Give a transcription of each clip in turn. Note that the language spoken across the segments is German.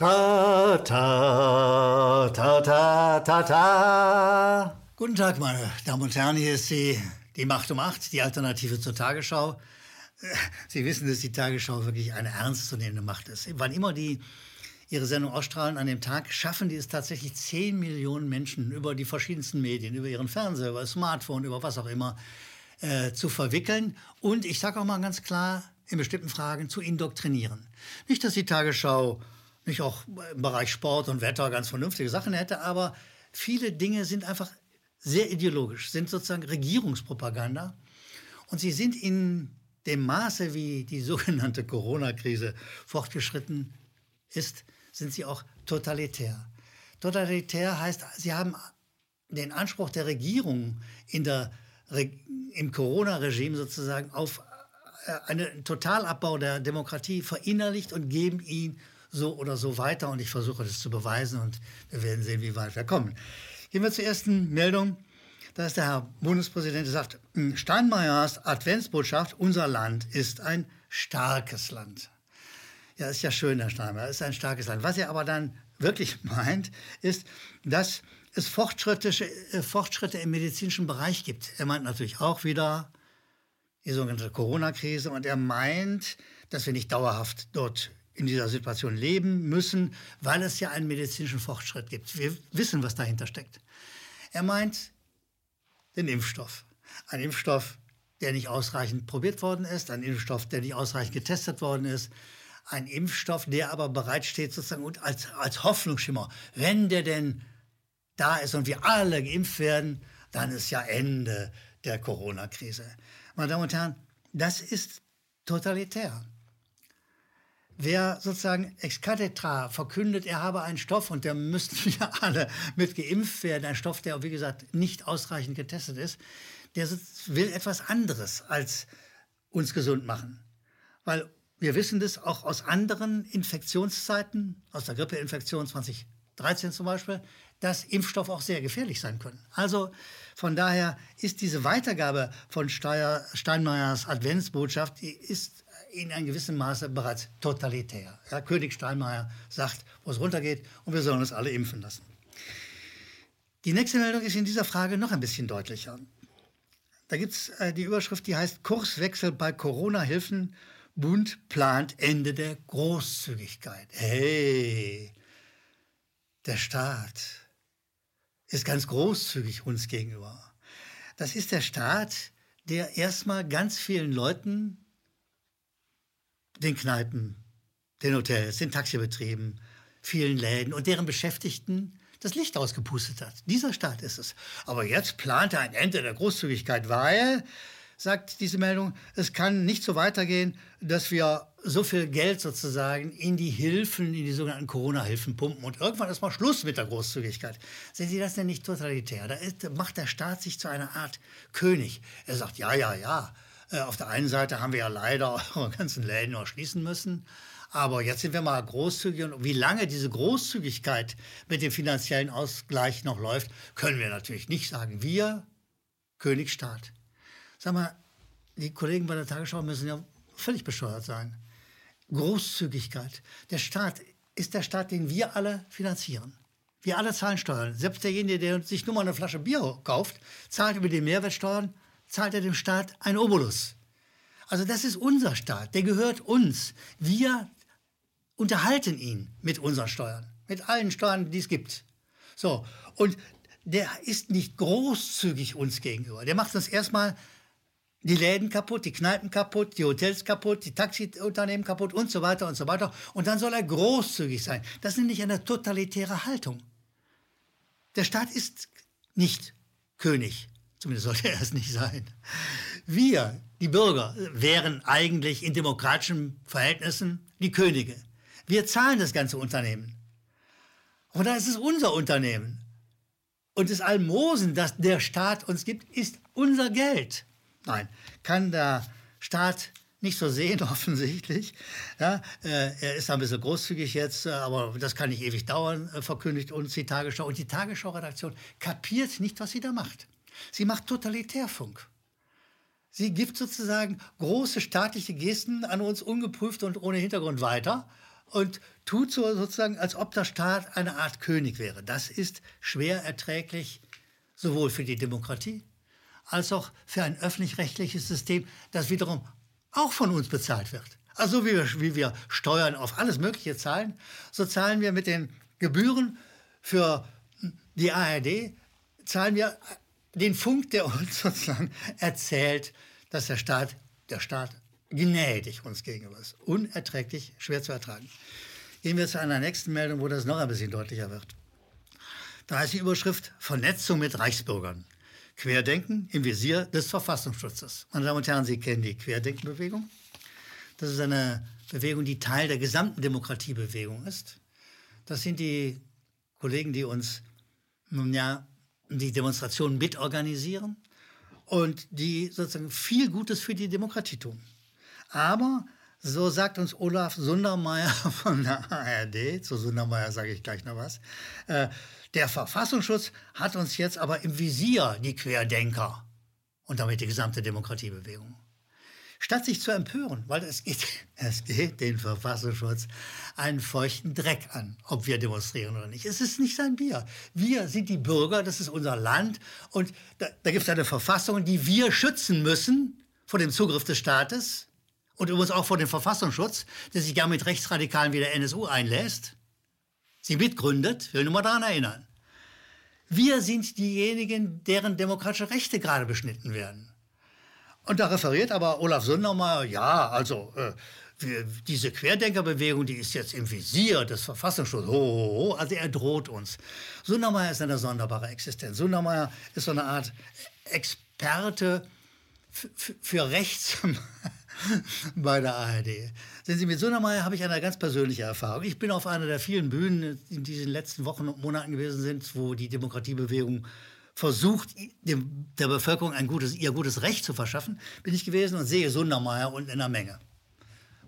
Ta, ta, ta, ta, ta, ta. Guten Tag, meine Damen und Herren. Hier ist die, die Macht um acht, die Alternative zur Tagesschau. Sie wissen, dass die Tagesschau wirklich eine ernstzunehmende Macht ist. Wann immer die ihre Sendung ausstrahlen an dem Tag, schaffen die es tatsächlich 10 Millionen Menschen über die verschiedensten Medien, über ihren Fernseher, über Smartphone, über was auch immer, äh, zu verwickeln. Und ich sage auch mal ganz klar, in bestimmten Fragen zu indoktrinieren. Nicht, dass die Tagesschau nicht auch im Bereich Sport und Wetter ganz vernünftige Sachen hätte, aber viele Dinge sind einfach sehr ideologisch, sind sozusagen Regierungspropaganda. Und sie sind in dem Maße, wie die sogenannte Corona-Krise fortgeschritten ist, sind sie auch totalitär. Totalitär heißt, sie haben den Anspruch der Regierung in der, im Corona-Regime sozusagen auf äh, einen Totalabbau der Demokratie verinnerlicht und geben ihn so oder so weiter und ich versuche das zu beweisen und wir werden sehen, wie weit wir kommen. Gehen wir zur ersten Meldung. Da ist der Herr Bundespräsident, der sagt, Steinmeiers Adventsbotschaft, unser Land ist ein starkes Land. Ja, ist ja schön, Herr Steinmeier, ist ein starkes Land. Was er aber dann wirklich meint, ist, dass es Fortschritte, äh, Fortschritte im medizinischen Bereich gibt. Er meint natürlich auch wieder die sogenannte Corona-Krise und er meint, dass wir nicht dauerhaft dort in dieser Situation leben müssen, weil es ja einen medizinischen Fortschritt gibt. Wir wissen, was dahinter steckt. Er meint den Impfstoff. Ein Impfstoff, der nicht ausreichend probiert worden ist, ein Impfstoff, der nicht ausreichend getestet worden ist, ein Impfstoff, der aber bereitsteht sozusagen und als, als Hoffnungsschimmer, wenn der denn da ist und wir alle geimpft werden, dann ist ja Ende der Corona-Krise. Meine Damen und Herren, das ist totalitär wer sozusagen ex cathedra verkündet, er habe einen Stoff und der müssten wir alle mit geimpft werden, ein Stoff, der, wie gesagt, nicht ausreichend getestet ist, der will etwas anderes als uns gesund machen. Weil wir wissen das auch aus anderen Infektionszeiten, aus der Grippeinfektion 2013 zum Beispiel, dass Impfstoffe auch sehr gefährlich sein können. Also von daher ist diese Weitergabe von Steinmeiers Adventsbotschaft, die ist in einem gewissen Maße bereits totalitär. Ja, König Steinmeier sagt, wo es runtergeht und wir sollen uns alle impfen lassen. Die nächste Meldung ist in dieser Frage noch ein bisschen deutlicher. Da gibt es äh, die Überschrift, die heißt Kurswechsel bei Corona-Hilfen. Bund plant Ende der Großzügigkeit. Hey, der Staat ist ganz großzügig uns gegenüber. Das ist der Staat, der erstmal ganz vielen Leuten den Kneipen, den Hotels, den Taxibetrieben, vielen Läden und deren Beschäftigten das Licht ausgepustet hat. Dieser Staat ist es. Aber jetzt plant er ein Ende der Großzügigkeit, weil, sagt diese Meldung, es kann nicht so weitergehen, dass wir so viel Geld sozusagen in die Hilfen, in die sogenannten Corona-Hilfen pumpen. Und irgendwann ist mal Schluss mit der Großzügigkeit. Sehen Sie das denn nicht totalitär? Da ist, macht der Staat sich zu einer Art König. Er sagt, ja, ja, ja, auf der einen Seite haben wir ja leider eure ganzen Läden noch schließen müssen. Aber jetzt sind wir mal großzügig. Und wie lange diese Großzügigkeit mit dem finanziellen Ausgleich noch läuft, können wir natürlich nicht sagen. Wir, Königstaat. Sag mal, die Kollegen bei der Tagesschau müssen ja völlig bescheuert sein. Großzügigkeit. Der Staat ist der Staat, den wir alle finanzieren. Wir alle zahlen Steuern. Selbst derjenige, der sich nur mal eine Flasche Bier kauft, zahlt über die Mehrwertsteuern zahlt er dem Staat ein Obolus. Also das ist unser Staat, der gehört uns. Wir unterhalten ihn mit unseren Steuern, mit allen Steuern, die es gibt. So, und der ist nicht großzügig uns gegenüber. Der macht uns erstmal die Läden kaputt, die Kneipen kaputt, die Hotels kaputt, die Taxiunternehmen kaputt und so weiter und so weiter. Und dann soll er großzügig sein. Das nenne ich eine totalitäre Haltung. Der Staat ist nicht König. Zumindest sollte er es nicht sein. Wir, die Bürger, wären eigentlich in demokratischen Verhältnissen die Könige. Wir zahlen das ganze Unternehmen. Und da ist es unser Unternehmen. Und das Almosen, das der Staat uns gibt, ist unser Geld. Nein, kann der Staat nicht so sehen, offensichtlich. Ja, äh, er ist ein bisschen großzügig jetzt, äh, aber das kann nicht ewig dauern, äh, verkündigt uns die Tagesschau. Und die Tagesschau-Redaktion kapiert nicht, was sie da macht. Sie macht Totalitärfunk. Sie gibt sozusagen große staatliche Gesten an uns ungeprüft und ohne Hintergrund weiter und tut so sozusagen, als ob der Staat eine Art König wäre. Das ist schwer erträglich, sowohl für die Demokratie als auch für ein öffentlich-rechtliches System, das wiederum auch von uns bezahlt wird. Also wie wir, wie wir Steuern auf alles Mögliche zahlen, so zahlen wir mit den Gebühren für die ARD, zahlen wir den Funk, der uns sozusagen erzählt, dass der Staat, der Staat gnädig uns gegenüber ist. Unerträglich, schwer zu ertragen. Gehen wir zu einer nächsten Meldung, wo das noch ein bisschen deutlicher wird. Da ist die Überschrift Vernetzung mit Reichsbürgern. Querdenken im Visier des Verfassungsschutzes. Meine Damen und Herren, Sie kennen die Querdenkenbewegung. Das ist eine Bewegung, die Teil der gesamten Demokratiebewegung ist. Das sind die Kollegen, die uns nun ja die Demonstrationen mitorganisieren und die sozusagen viel Gutes für die Demokratie tun. Aber so sagt uns Olaf Sundermeier von der ARD, zu Sundermeier sage ich gleich noch was, äh, der Verfassungsschutz hat uns jetzt aber im Visier, die Querdenker und damit die gesamte Demokratiebewegung. Statt sich zu empören, weil es geht, es geht den Verfassungsschutz einen feuchten Dreck an, ob wir demonstrieren oder nicht. Es ist nicht sein Bier. Wir sind die Bürger, das ist unser Land und da, da gibt es eine Verfassung, die wir schützen müssen vor dem Zugriff des Staates und übrigens auch vor dem Verfassungsschutz, der sich gerne mit Rechtsradikalen wie der NSU einlässt, sie mitgründet, will nur mal daran erinnern. Wir sind diejenigen, deren demokratische Rechte gerade beschnitten werden. Und da referiert aber Olaf Sundermeier, ja, also äh, wir, diese Querdenkerbewegung, die ist jetzt im Visier des Verfassungsschutzes. Oh, oh, oh, also er droht uns. Sundermeier ist eine sonderbare Existenz. Sundermeier ist so eine Art Experte für Rechts bei der ARD. Sehen Sie, mit Sundermeier habe ich eine ganz persönliche Erfahrung. Ich bin auf einer der vielen Bühnen in diesen letzten Wochen und Monaten gewesen sind, wo die Demokratiebewegung versucht, dem, der Bevölkerung ein gutes, ihr gutes Recht zu verschaffen, bin ich gewesen und sehe Sundermeier unten in der Menge.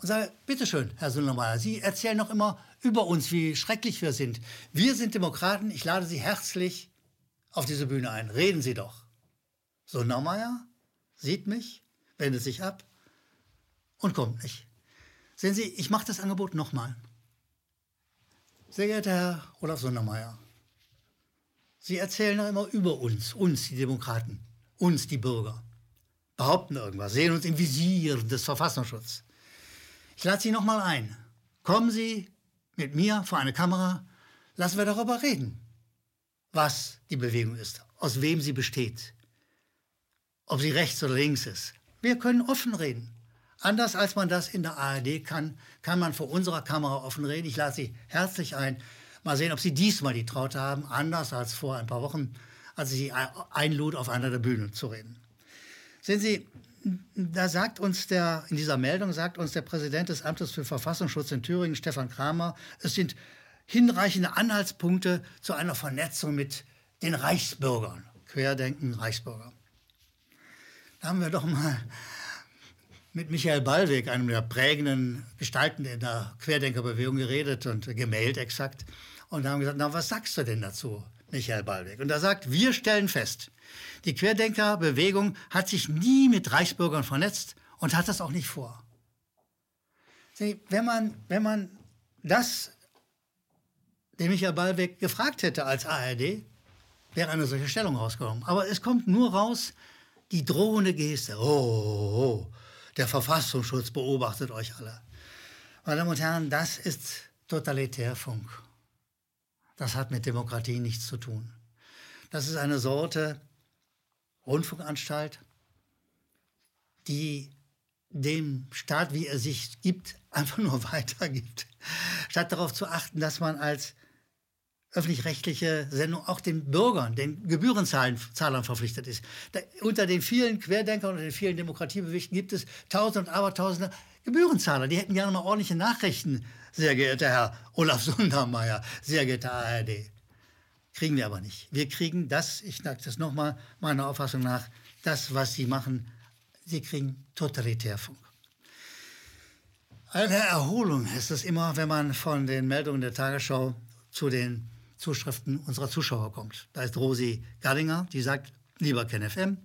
Und sage, bitteschön, Herr Sundermeier, Sie erzählen noch immer über uns, wie schrecklich wir sind. Wir sind Demokraten, ich lade Sie herzlich auf diese Bühne ein. Reden Sie doch. Sundermeier sieht mich, wendet sich ab und kommt nicht. Sehen Sie, ich mache das Angebot nochmal. Sehr geehrter Herr Olaf Sondermeier, Sie erzählen doch immer über uns, uns die Demokraten, uns die Bürger, behaupten irgendwas, sehen uns im Visier des Verfassungsschutzes. Ich lade Sie nochmal ein. Kommen Sie mit mir vor eine Kamera, lassen wir darüber reden, was die Bewegung ist, aus wem sie besteht, ob sie rechts oder links ist. Wir können offen reden. Anders als man das in der ARD kann, kann man vor unserer Kamera offen reden. Ich lade Sie herzlich ein. Mal sehen, ob Sie diesmal die Traute haben, anders als vor ein paar Wochen, als ich Sie einlud, auf einer der Bühnen zu reden. Sehen Sie, da sagt uns der, in dieser Meldung sagt uns der Präsident des Amtes für Verfassungsschutz in Thüringen, Stefan Kramer, es sind hinreichende Anhaltspunkte zu einer Vernetzung mit den Reichsbürgern. Querdenken, Reichsbürger. Da haben wir doch mal mit Michael Ballweg, einem der prägenden Gestalten in der Querdenkerbewegung, geredet und gemailt exakt. Und haben gesagt, na, was sagst du denn dazu, Michael Ballweg? Und er sagt, wir stellen fest, die Querdenkerbewegung hat sich nie mit Reichsbürgern vernetzt und hat das auch nicht vor. Sie, wenn man, wenn man das den Michael Ballweg gefragt hätte als ARD, wäre eine solche Stellung rausgekommen. Aber es kommt nur raus, die drohende Geste. Oh, oh, oh. Der Verfassungsschutz beobachtet euch alle. Meine Damen und Herren, das ist Totalitärfunk. Das hat mit Demokratie nichts zu tun. Das ist eine Sorte Rundfunkanstalt, die dem Staat, wie er sich gibt, einfach nur weitergibt. Statt darauf zu achten, dass man als öffentlich-rechtliche Sendung auch den Bürgern, den Gebührenzahlern verpflichtet ist. Da, unter den vielen Querdenkern und den vielen Demokratiebewegten gibt es Tausende und Abertausende Gebührenzahler. Die hätten gerne mal ordentliche Nachrichten, sehr geehrter Herr Olaf Sundermeier, sehr geehrter ARD. Kriegen wir aber nicht. Wir kriegen das, ich sage das nochmal, meiner Auffassung nach, das, was sie machen, sie kriegen Totalitärfunk. Eine Erholung ist es immer, wenn man von den Meldungen der Tagesschau zu den Zuschriften unserer Zuschauer kommt. Da ist Rosi Gallinger, die sagt, lieber KenFM,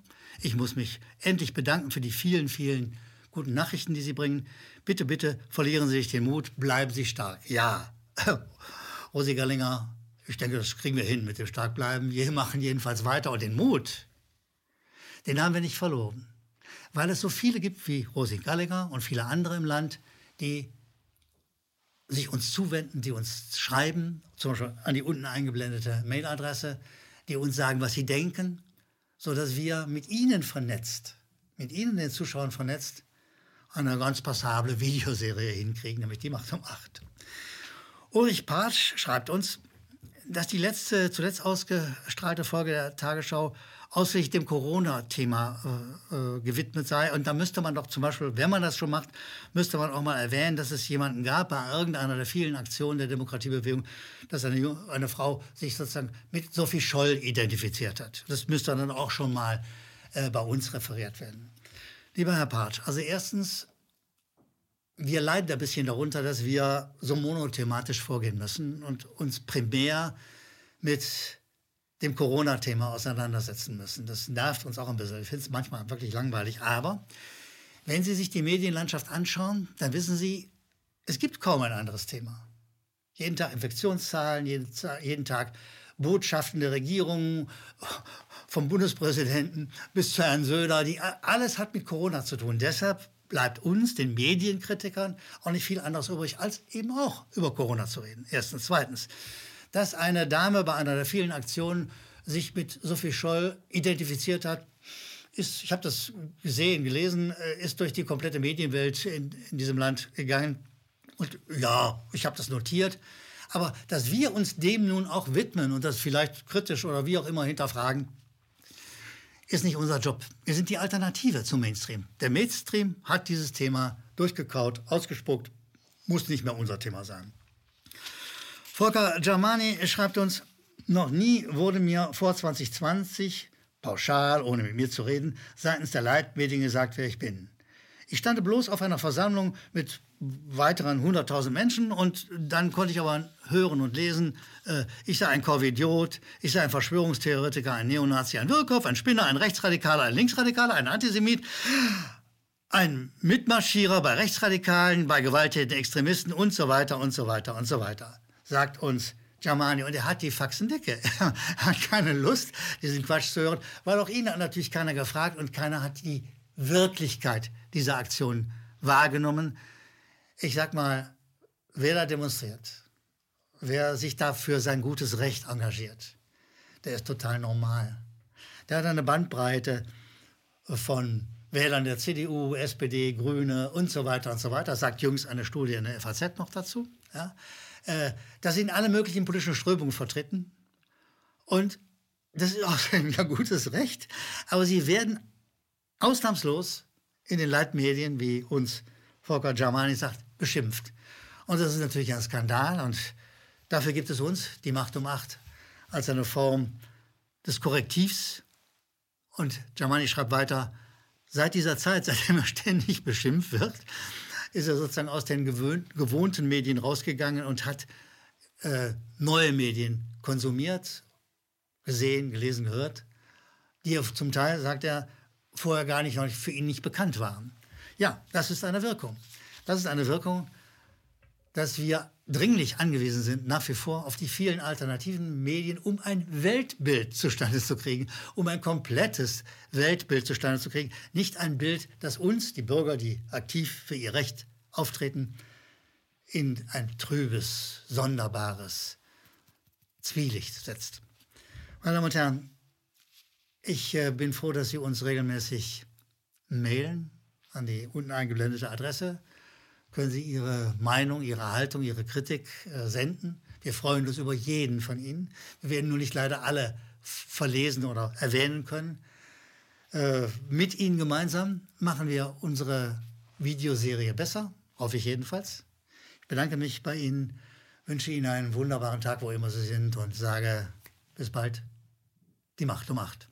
ich muss mich endlich bedanken für die vielen, vielen guten Nachrichten, die Sie bringen. Bitte, bitte verlieren Sie nicht den Mut, bleiben Sie stark. Ja, Rosi Gallinger, ich denke, das kriegen wir hin mit dem Starkbleiben. Wir machen jedenfalls weiter und den Mut, den haben wir nicht verloren. Weil es so viele gibt wie Rosi Gallinger und viele andere im Land, die sich uns zuwenden, die uns schreiben, zum Beispiel an die unten eingeblendete Mailadresse, die uns sagen, was sie denken, sodass wir mit ihnen vernetzt, mit ihnen, den Zuschauern vernetzt, eine ganz passable Videoserie hinkriegen, nämlich die Macht um acht. Ulrich Patsch schreibt uns, dass die letzte, zuletzt ausgestrahlte Folge der Tagesschau ausschließlich dem Corona-Thema äh, äh, gewidmet sei. Und da müsste man doch zum Beispiel, wenn man das schon macht, müsste man auch mal erwähnen, dass es jemanden gab bei irgendeiner der vielen Aktionen der Demokratiebewegung, dass eine, eine Frau sich sozusagen mit Sophie Scholl identifiziert hat. Das müsste dann auch schon mal äh, bei uns referiert werden. Lieber Herr Patsch, also erstens, wir leiden ein bisschen darunter, dass wir so monothematisch vorgehen müssen und uns primär mit dem Corona-Thema auseinandersetzen müssen. Das nervt uns auch ein bisschen. Ich finde es manchmal wirklich langweilig. Aber wenn Sie sich die Medienlandschaft anschauen, dann wissen Sie, es gibt kaum ein anderes Thema. Jeden Tag Infektionszahlen, jeden, jeden Tag Botschaften der Regierung, vom Bundespräsidenten bis zu Herrn Söder. Die, alles hat mit Corona zu tun. Deshalb bleibt uns, den Medienkritikern, auch nicht viel anderes übrig, als eben auch über Corona zu reden. Erstens. Zweitens dass eine Dame bei einer der vielen Aktionen sich mit Sophie Scholl identifiziert hat, ist, ich habe das gesehen, gelesen, äh, ist durch die komplette Medienwelt in, in diesem Land gegangen. Und ja, ich habe das notiert. Aber dass wir uns dem nun auch widmen und das vielleicht kritisch oder wie auch immer hinterfragen, ist nicht unser Job. Wir sind die Alternative zum Mainstream. Der Mainstream hat dieses Thema durchgekaut, ausgespuckt, muss nicht mehr unser Thema sein. Volker Germani schreibt uns, noch nie wurde mir vor 2020, pauschal, ohne mit mir zu reden, seitens der Leitmedien gesagt, wer ich bin. Ich stand bloß auf einer Versammlung mit weiteren 100.000 Menschen und dann konnte ich aber hören und lesen, äh, ich sei ein Corvidiot, ich sei ein Verschwörungstheoretiker, ein Neonazi, ein Wirkhoff, ein Spinner, ein Rechtsradikaler, ein Linksradikaler, ein Antisemit, ein Mitmarschierer bei Rechtsradikalen, bei gewalttätigen Extremisten und so weiter und so weiter und so weiter sagt uns Germani. Und er hat die Faxen dicke. Er hat keine Lust, diesen Quatsch zu hören, weil auch ihn hat natürlich keiner gefragt und keiner hat die Wirklichkeit dieser Aktion wahrgenommen. Ich sag mal, wer da demonstriert, wer sich dafür sein gutes Recht engagiert, der ist total normal. Der hat eine Bandbreite von Wählern der CDU, SPD, Grüne und so weiter und so weiter. Sagt jüngst eine Studie in der FAZ noch dazu. Ja äh, sie in alle möglichen politischen Strömungen vertreten. Und das ist auch ein gutes Recht. Aber sie werden ausnahmslos in den Leitmedien, wie uns Volker Germani sagt, beschimpft. Und das ist natürlich ein Skandal. Und dafür gibt es uns, die Macht um Acht, als eine Form des Korrektivs. Und Germani schreibt weiter, seit dieser Zeit, seitdem er ständig beschimpft wird, ist er sozusagen aus den gewohnten Medien rausgegangen und hat äh, neue Medien konsumiert, gesehen, gelesen, gehört, die zum Teil, sagt er, vorher gar nicht für ihn nicht bekannt waren. Ja, das ist eine Wirkung. Das ist eine Wirkung, dass wir dringlich angewiesen sind, nach wie vor auf die vielen alternativen Medien, um ein Weltbild zustande zu kriegen, um ein komplettes Weltbild zustande zu kriegen. Nicht ein Bild, das uns, die Bürger, die aktiv für ihr Recht auftreten, in ein trübes, sonderbares Zwielicht setzt. Meine Damen und Herren, ich äh, bin froh, dass Sie uns regelmäßig mailen an die unten eingeblendete Adresse können Sie Ihre Meinung, Ihre Haltung, Ihre Kritik äh, senden. Wir freuen uns über jeden von Ihnen. Wir werden nur nicht leider alle verlesen oder erwähnen können. Äh, mit Ihnen gemeinsam machen wir unsere Videoserie besser, hoffe ich jedenfalls. Ich bedanke mich bei Ihnen, wünsche Ihnen einen wunderbaren Tag, wo immer Sie sind und sage bis bald. Die Macht um Macht.